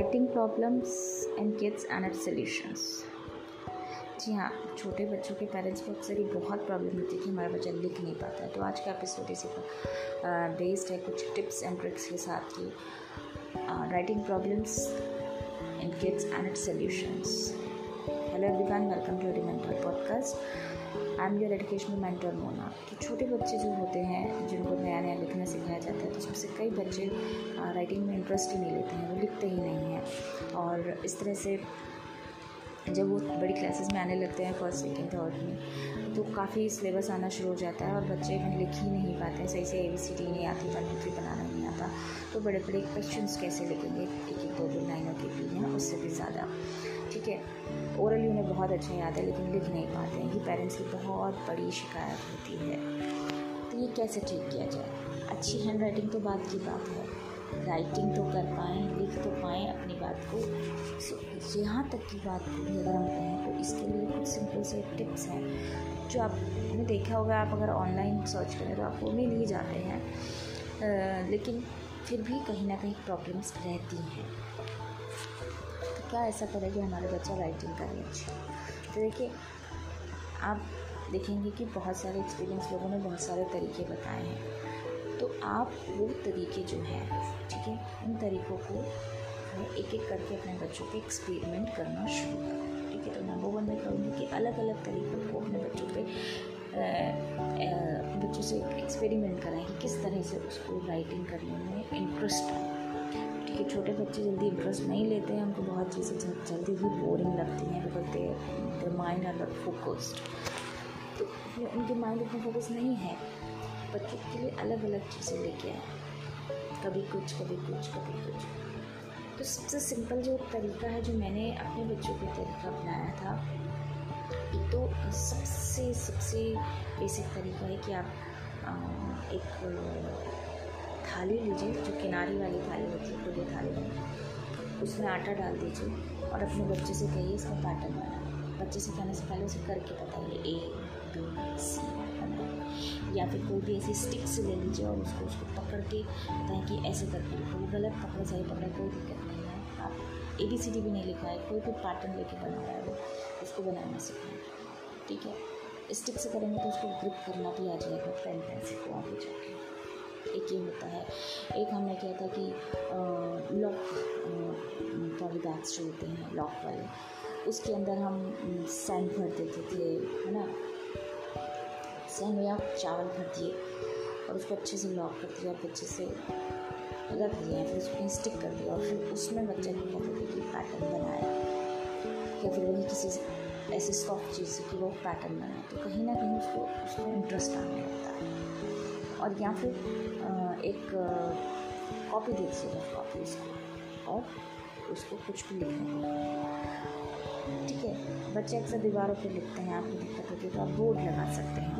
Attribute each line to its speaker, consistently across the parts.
Speaker 1: Writing problems and kids and it solutions जी हाँ छोटे बच्चों के पेरेंट्स को अक्सर ये बहुत प्रॉब्लम होती है कि हमारा बच्चा लिख नहीं पाता। है तो आज का एपिसोड इसी पर बेस्ड है कुछ टिप्स एंड ट्रिक्स के साथ की writing problems in kids and it solutions hello everyone welcome to edimental podcast I am your educational mentor Mona तो छोटे बच्चे जो होते हैं, जिनको नया नया लिखना सिखाया जाता है तो उसमें से कई बच्चे राइटिंग में इंटरेस्ट ही नहीं लेते हैं, वो लिखते ही नहीं हैं। और इस तरह से जब वो बड़ी क्लासेस में आने लगते हैं फ़र्स्ट सेकेंड थर्ड में तो काफ़ी सिलेबस आना शुरू हो जाता है और बच्चे लिख ही नहीं पाते हैं। सही से ए बी सी डी नहीं आती वन थ्री बनाना नहीं आता। तो बड़े बड़े क्वेश्चन कैसे लिखेंगे? एक एक, दो दो लाइनों के लिए हैं, उससे भी ज़्यादा। ठीक है? ओरली उन्हें बहुत अच्छा याद है, लेकिन लिख नहीं पाते हैं। ये पेरेंट्स की बहुत बड़ी शिकायत होती है। तो ये कैसे ठीक किया जाए? अच्छी हैंड राइटिंग तो बात की बात है। राइटिंग तो कर पाएँ, लिख तो पाएँ अपनी बात को। यहाँ तक की बात अगर हम कहें तो इसके लिए कुछ सिंपल से टिप्स हैं, जो आपने देखा होगा, आप अगर ऑनलाइन सर्च करें तो आपको मिल ही जाते हैं। लेकिन फिर भी कहीं ना कहीं प्रॉब्लम्स रहती हैं। तो क्या ऐसा करें कि हमारे बच्चा राइटिंग करे अच्छा? तो देखिए, आप देखेंगे कि बहुत सारे एक्सपीरियंस लोगों ने बहुत सारे तरीके बताए हैं। तो आप वो तरीके जो हैं, ठीक है, उन तरीक़ों को एक एक करके अपने बच्चों पे एक्सपेरिमेंट करना शुरू करें, ठीक है? तो नंबर वन में कहूँगी कि अलग अलग तरीक़ों को अपने बच्चों पे अपने बच्चों से एक्सपेरिमेंट कराएँ कि किस तरह से उसको राइटिंग करने में इंटरेस्ट है, ठीक है? छोटे बच्चे जल्दी इंटरेस्ट नहीं लेते हैं, उनको बहुत चीज़ें जल्दी ही बोरिंग लगती हैं because they their mind are not focused तो उनके माइंड इतना फोकस नहीं है, बच्चों के लिए अलग अलग चीज़ें लेके आए। कभी कुछ कभी कुछ कभी कुछ। तो सबसे सिंपल जो तरीका है जो मैंने अपने बच्चों के तरीका अपनाया था एक तो सबसे सबसे बेसिक तरीका है कि आप एक, थाली लीजिए, जो किनारी वाली थाली होती है, खुली थाली। में उसमें आटा डाल दीजिए और अपने बच्चे से कहिए, इसका पैटर्न बनाए बच्चे से कहने से पहले उसे करके बताइए, ए, बी, सी या फिर कोई भी ऐसी स्टिक्स ले लीजिए और उसको उसको पकड़ के बताएँ कि ऐसे करके लिखो गलत पकड़, सही पकड़ा, कोई दिक्कत ए बी सी डी भी नहीं लिखा है, कोई भी पैटर्न लेके बना रहा है वो उसको बनाना सिखाएँ ठीक है? स्टिक से करेंगे तो उसको ग्रिप करना भी आ जाएगा पेन पेंसिल को आगे जाके। एक ये होता है, एक हमने किया था कि लॉक पॉली बैग्स जो होते हैं लॉक वाले, उसके अंदर हम सैंड भर देते थे, है ना? सैंड या चावल भर दिए, और उसको अच्छे से लॉक कर दिया अच्छे से रख दिया फिर उसको स्टिक कर दिया और फिर उसमें बच्चे को कहते थे कि पैटर्न बनाया या फिर वही किसी ऐसी सॉफ्ट चीज़ से कि वो पैटर्न बनाए तो कहीं ना कहीं उसको उसको इंटरेस्ट आने लगता है। और या फिर एक कॉपी दे दीजिए कॉपी उसको और उसको कुछ भी लिखने ठीक है? बच्चे अक्सर दीवारों पर लिखते हैं, आपको दिक्कत होती है तो आप बोर्ड लगा सकते हैं।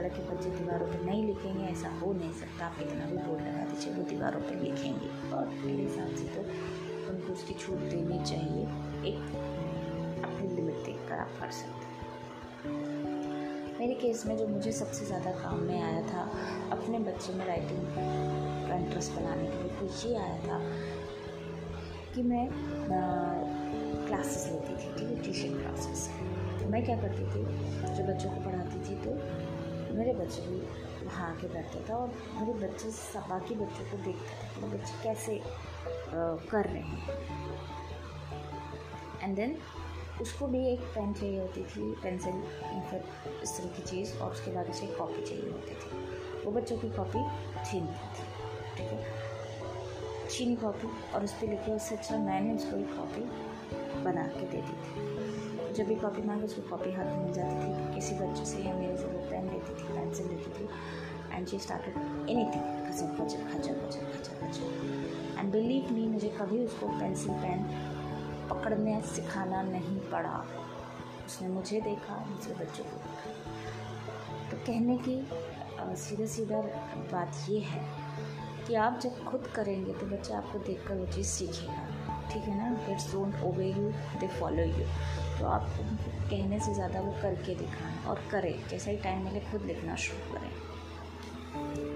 Speaker 1: हालाँकि बच्चे दीवारों पर नहीं लिखेंगे ऐसा हो नहीं सकता। आप इतना भी बोर्ड लगा दीजिए, वो दीवारों पर लिखेंगे। और मेरे हिसाब से तो उनको उसकी छूट देनी चाहिए। एक, अपनी लिमिट देख कर आप कर सकते मेरे केस में जो मुझे सबसे ज़्यादा काम में आया था, अपने बच्चे में राइटिंग का इंटरेस्ट बनाने के लिए तो ये आया था कि मैं क्लासेस लेती थी, ठीक है ट्यूशन क्लासेस तो मैं क्या करती थी जो बच्चों को पढ़ाती थी तो मेरे बच्चे भी वहाँ आके बैठते थे और मेरे बच्चे, बाकी बच्चों को देखते थे मेरे बच्चे कैसे कर रहे हैं। एंड देन उसको भी एक पेन चाहिए होती थी पेंसिल फिर इस तरह की चीज़ और उसके बाद उसे एक कॉपी चाहिए होती थी। वो बच्चों की कॉपी थी थी, ठीक है? चीनी कॉपी और उस पर लिखे उससे अच्छा मैंने उसको एक कॉपी बना के दे दी थी। जब भी कॉपी मांगे, उसको कॉपी हाथ में मिल जाती थी। किसी बच्चे से या मेरे से वो पेन लेती थी पेंसिल लेती थी। And she started anything खचर खचर खचर खचर खचर। खचर एंड बिलीव मी मुझे कभी उसको पेंसिल पेन पकड़ने, सिखाना नहीं पड़ा। उसने मुझे देखा, दूसरे बच्चों को देखा। तो कहने की सीधा सीधा बात ये है कि आप जब खुद करेंगे तो बच्चा आपको देखकर वो चीज़ सीखेगा। ठीक है ना? Kids don't obey you they follow you तो आप कहने से ज़्यादा वो करके दिखाएँ और करें। जैसा ही टाइम मिले, खुद लिखना शुरू करें।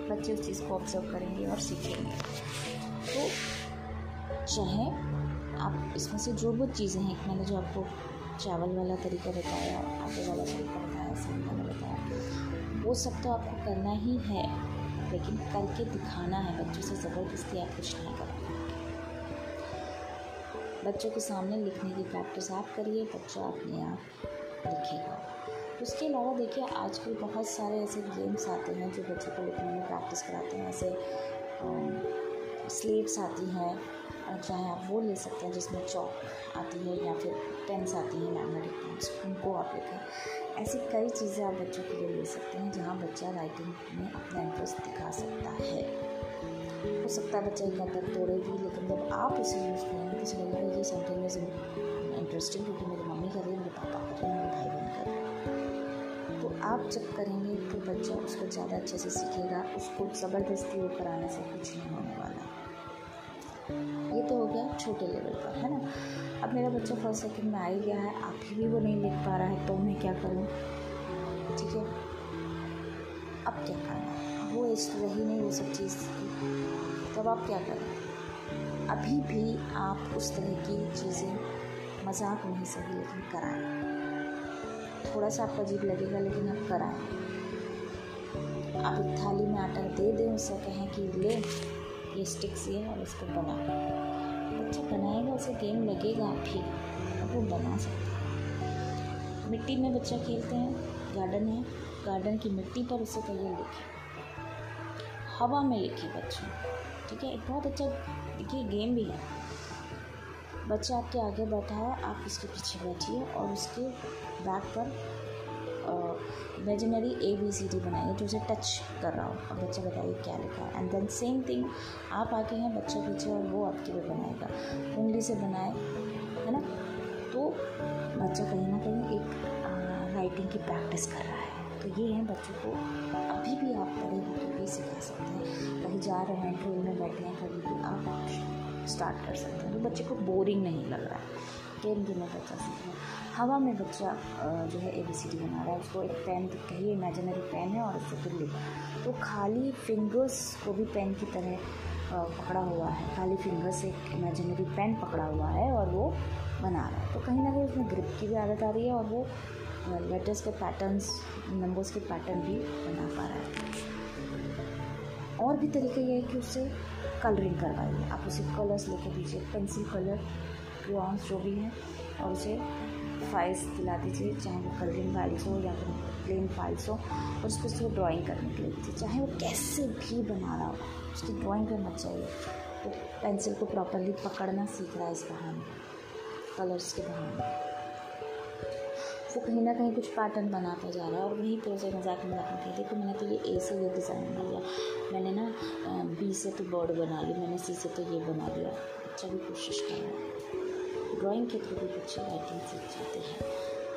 Speaker 1: बच्चे उस चीज़ को ऑब्ज़र्व करेंगे और सीखेंगे। तो चाहे आप इसमें से जो वो चीज़ें हैं मैंने जो आपको चावल वाला तरीका बताया, आटे वाला तरीका बताया वाला बताया, वो सब तो आपको करना ही है, लेकिन करके दिखाना है। बच्चों से ज़बरदस्ती आप कुछ नहीं कर। बच्चों के सामने लिखने की प्रैक्टिस आप करिए, बच्चा अपने आप लिखेगा। उसके अलावा देखिए, आजकल बहुत सारे ऐसे गेम्स आते हैं जो बच्चों को लिखने में प्रैक्टिस कराते हैं। ऐसे स्लेट्स आती हैं चाहे आप वो ले सकते हैं जिसमें चौक आती है या फिर पेन्स आती हैं मैग्नेटिक पेन्स उनको आप लिखें। ऐसी कई चीज़ें आप बच्चों के लिए ले सकते हैं जहाँ बच्चा राइटिंग में अपना इंटरेस्ट दिखा सकता है। हो सकता है बच्चा एक तक तोड़े भी, लेकिन जब आप इसे यूज़ करेंगे तो चलेगा ये समथिंग इज़ इंटरेस्टिंग क्योंकि मेरी मम्मी कर रही है, मेरे पापा कर रहे हैं, मेरे भाई बहन कर रहे हैं। तो आप जब करेंगे तो बच्चा उसको ज़्यादा अच्छे से सीखेगा, उसको ज़बरदस्ती वो कराने से कुछ नहीं होने वाला। ये तो हो गया छोटे लेवल पर, है ना? अब मेरा बच्चा फ़र्स्ट सेकंड में आ ही गया है, आप ही भी वो नहीं लिख पा रहा है तो मैं क्या करूँ? ठीक है? अब क्या करना वो तो रही नहीं वो सब चीज़ की तब आप क्या करें? अभी भी आप उस तरह की चीज़ें मज़ाक नहीं सही, लेकिन कराएँ। थोड़ा सा आपको अजीब लगेगा, लेकिन आप कराएँ। आप एक थाली में आटा दे दें, उससे कहें कि ले, ये स्टिक्स ये और इसको बना। बच्चा बनाएगा, उसे गेम लगेगा भी, अब वो बना सकता है। मिट्टी में बच्चा खेलते हैं गार्डन है गार्डन की मिट्टी पर उसे कहिए लिखे। हवा में लिखी बच्चों ठीक है? एक बहुत अच्छा देखिए गेम भी है। बच्चा आपके आगे बैठा है, आप उसके पीछे बैठिए और उसके बैक पर imaginary A B C D बनाइए जो उसे टच कर रहा हो। और बच्चा बताइए क्या लिखा है। एंड देन सेम थिंग आप आके हैं, बच्चा पीछे और वो आपके लिए बनाएगा। उंगली से बनाए, है ना? तो बच्चा कहीं ना कहीं एक राइटिंग की प्रैक्टिस कर रहा है। तो ये हैं बच्चों को। अभी भी आप बड़े होकर भी सिखा सकते हैं। कहीं जा रहे हैं, ट्रेन में बैठे हैं, कभी भी आप स्टार्ट कर सकते हैं। तो बच्चे को बोरिंग नहीं लग रहा है। गेम में बच्चा सीख रहा हवा में बच्चा जो है ए बी सी डी बना रहा है। उसको एक पेन कहिए इमेजिनरी पेन है और उससे फिर लिखा। तो खाली फिंगर्स को भी पेन की तरह पकड़ा हुआ है। खाली फिंगर से एक इमेजिनरी पेन पकड़ा हुआ है और वो बना रहा है। तो कहीं ना कहीं उसमें ग्रिप की भी आदत आ रही है और वो लेटर्स के पैटर्न्स नंबर्स के पैटर्न भी बना पा रहा है। और भी तरीका ये है कि उससे कलरिंग करवाइए। आप उसे कलर्स लेके दीजिए पेंसिल कलर क्रियॉन्स जो भी हैं, और उसे फाइल्स दिला दीजिए, चाहे वो कलरिंग फाइल्स हो या फिर प्लेन फाइल्स हो, और उसको उसको ड्राइंग करने के लिए दीजिए। चाहे वो कैसे भी बना रहा हो, उसकी ड्राइंग करना चाहिए तो पेंसिल को प्रॉपरली पकड़ना सीख रहा है इस बहाने कलर्स के बहाने। वो कहीं ना कहीं कुछ पैटर्न बनाता जा रहा है और वहीं पर उसे मज़ाक मज़ाक में कहते देखो, मैंने तो ये ए से ये डिज़ाइन बना लिया मैंने ना बी से तो बर्ड बना ली, मैंने सी से तो ये बना लिया। बच्चा भी कोशिश कर रहा है। ड्राइंग के थ्रू भी बच्चे राइटिंग सीख जाते हैं।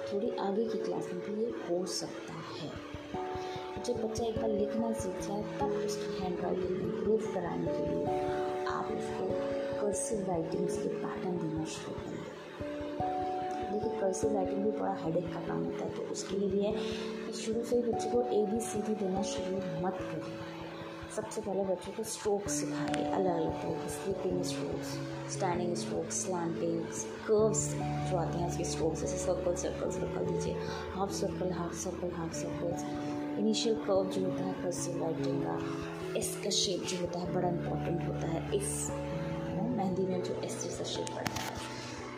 Speaker 1: थोड़ी आगे की क्लास में भी ये हो सकता है। जब बच्चा एक बार लिखना सीख जाए, तब उसकी हैंड राइटिंग इम्प्रूव कराने के लिए आप उसको कर्सिव राइटिंग्स के पैटर्न देना शुरू करें। कर्सिव राइटिंग भी बड़ा हेडेक का काम होता है तो उसके लिए भी है। कि शुरू से ही बच्चे को ए बी सी डी देना शुरू मत करिए सबसे पहले बच्चों को स्ट्रोक्स सिखाइए अलग अलग तरह के sleeping strokes standing strokes slantings curves जो आते हैं, उसके स्ट्रोक्स जैसे सर्कल सर्कल सर्कल दीजिए। Half circle half circle half circles initial curve जो होता है कर्सिव राइटिंग का एस का शेप जो होता है, बड़ा इंपॉर्टेंट होता है। इस मेहंदी में जो एस जैसा शेप बनता है।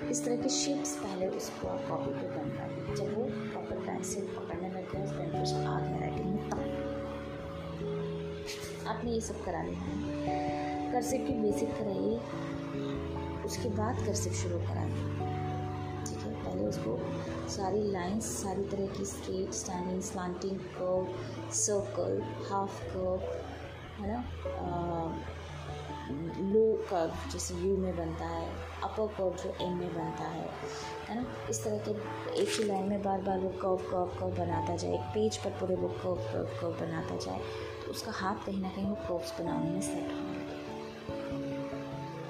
Speaker 1: इस तरह के शेप्स पहले उसको आप कॉपी पे बनवाइए जब वो प्रॉपर से पकड़ने लग गया उसका इंटरेस्ट आ गया राइटिंग में तब आपने ये सब करा लेना है। कर्सिव की बेसिक कराइए। उसके बाद कर्सिव शुरू कराइए। ठीक है? पहले उसको सारी लाइंस सारी तरह की straight standing slanting curve circle half curve है ना? लो कर्व जैसे यू में बनता है। अपर कर्व जो एम में बनता है है ना? इस तरह के एक ही लाइन में बार बार वो कर्व कर्व कर्व बनाता जाए, एक पेज पर पूरे वो कर्व कर्व कर्व बनाता जाए तो उसका हाथ कहीं ना कहीं वो कर्व्स बनाने में सेट लगे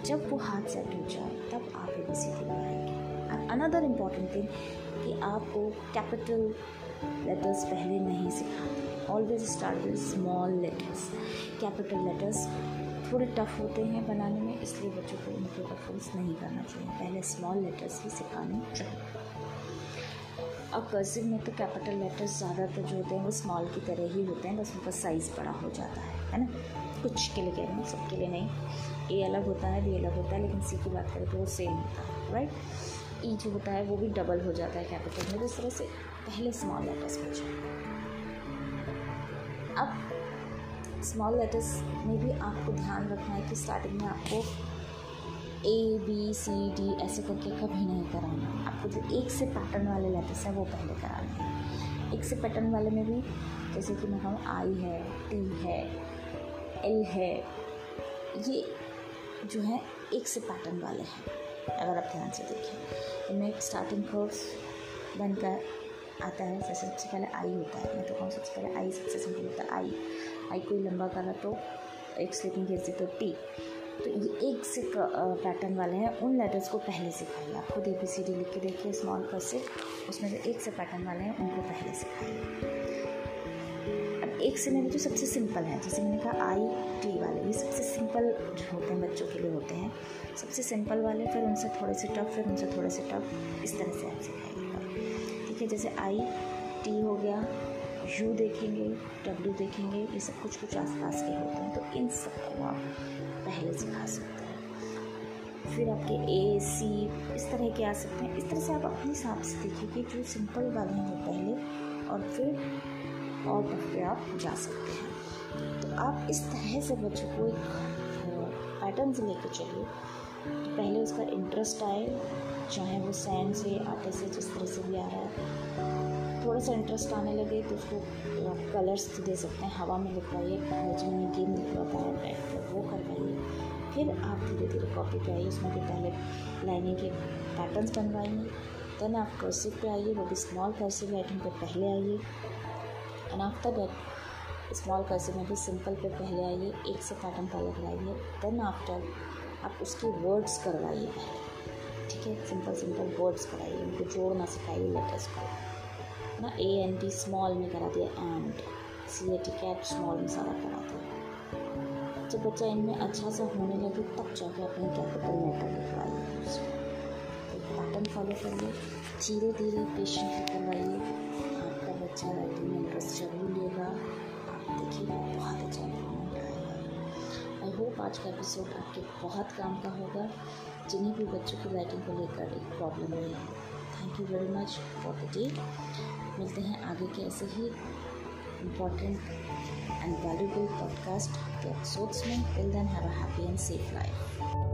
Speaker 1: जब वो हाथ सेट हो जाए, तब आप ए बी सी डी बनाएँगे। अनदर इंपॉर्टेंट थिंग कि आपको कैपिटल लेटर्स पहले नहीं सिखाते। Always start with small letters capital letters थोड़े टफ होते हैं बनाने में, इसलिए बच्चों को उनके ऊपर फोर्स नहीं करना चाहिए। पहले स्मॉल लेटर्स ही सिखाने चाहिए। अब कर्सिव में तो कैपिटल लेटर्स ज़्यादातर जो होते हैं, वो स्मॉल की तरह ही होते हैं, बस उनका साइज़ बड़ा हो जाता है है ना? कुछ के लिए कह रही हूँ, सबके लिए नहीं। ए अलग होता है बी अलग होता है, लेकिन सी की बात करें तो वो सेम होता है राइट ई जो होता है, वो भी डबल हो जाता है कैपिटल में तो इस तरह से पहले स्मॉल लेटर्स बचे अब स्मॉल लेटर्स में भी आपको ध्यान रखना है कि स्टार्टिंग में आपको ए बी सी डी ऐसे करके कभी नहीं कराना। आपको जो एक से पैटर्न वाले लेटर्स हैं वो पहले कराने हैं। एक से पैटर्न वाले में भी जैसे कि मैं कहूँ आई है टी है एल है, ये जो है एक से पैटर्न वाले हैं, अगर आप ध्यान से देखें। इनमें स्टार्टिंग कोर्स बनकर आता है जैसे सबसे पहले आई होता है। मैं तो कहूँ सबसे पहले आई सबसे सिंपल होता है आई आई कोई लंबा करा तो एक स्लीपिंग केस तो टी। तो ये एक से पैटर्न वाले हैं। उन लेटर्स को पहले सिखाइए। आप खुद ए बी सी डी लिख के देखिए स्मॉल पर से उसमें जो एक से पैटर्न वाले हैं, उनको पहले सिखाइए। अब एक से में भी जो सबसे सिंपल है, जैसे मैंने कहा आई टी वाले, ये सबसे सिंपल जो होते हैं, बच्चों के लिए होते हैं। सबसे सिंपल वाले, फिर उनसे थोड़े से टफ फिर उनसे थोड़े से टफ इस तरह से आप सिखाइएगा ठीक है जैसे आई टी हो गया। यू देखेंगे डब्ल्यू देखेंगे, ये सब कुछ कुछ आसपास के होते हैं तो इन सबको आप पहले सिखा सकते हैं। फिर आपके ए सी इस तरह के आ सकते हैं। इस तरह से आप अपने हिसाब से देखिए कि जो सिंपल वाले हैं वो पहले और फिर और पे आप जा सकते हैं। तो आप इस तरह से बच्चों को एक पैटर्न से लेकर चलिए। तो पहले उसका इंटरेस्ट आए, चाहे वो सैंड से, आटे से, जिस तरह से भी आ रहा है। थोड़ा सा इंटरेस्ट आने लगे तो उसको कलर्स दे सकते हैं। हवा में लिखवाइए बचपन में गेम लिखवाता है बैठ कर वो करवाइए फिर आप धीरे धीरे कॉपी पे आइए, उसमें भी पहले लाइनिंग के पैटर्न्स बनवाइए। देन आप कर्सिव पे आइए, वो भी स्मॉल कर्सिव राइटिंग पे पहले आइए। And after that small cursive में भी सिंपल पे पहले आइए, एक से पैटर्न पहले कराइए देन आफ्टर आप उसके वर्ड्स करवाइए। ठीक है? सिंपल सिंपल वर्ड्स कराइए, उनको जोड़ना सिखाइए लेटर्स को। ना ए एन डी स्मॉल में करा दिया and C A T cat small में सारा करा दिया। जब बच्चा इनमें अच्छा सा होने लगे, तब जाके अपने कैपिटल लेटर लिखवाइए पैटर्न फॉलो करिए, धीरे धीरे पेशेंटली करवाइए। आपका बच्चा राइटिंग में इंटरेस्ट ज़रूर लेगा। आप देखिएगा बहुत अच्छा इम्प्रूवमेंट आएगा आई होप आज का एपिसोड आपके बहुत काम का होगा। जिन्हें भी बच्चों की राइटिंग को लेकर एक प्रॉब्लम नहीं है। Thank you very much for the day मिलते हैं आगे के ऐसे ही इंपॉर्टेंट एंड वैल्यूबल पॉडकास्ट के एपिसोड्स में. Till then have a happy and safe life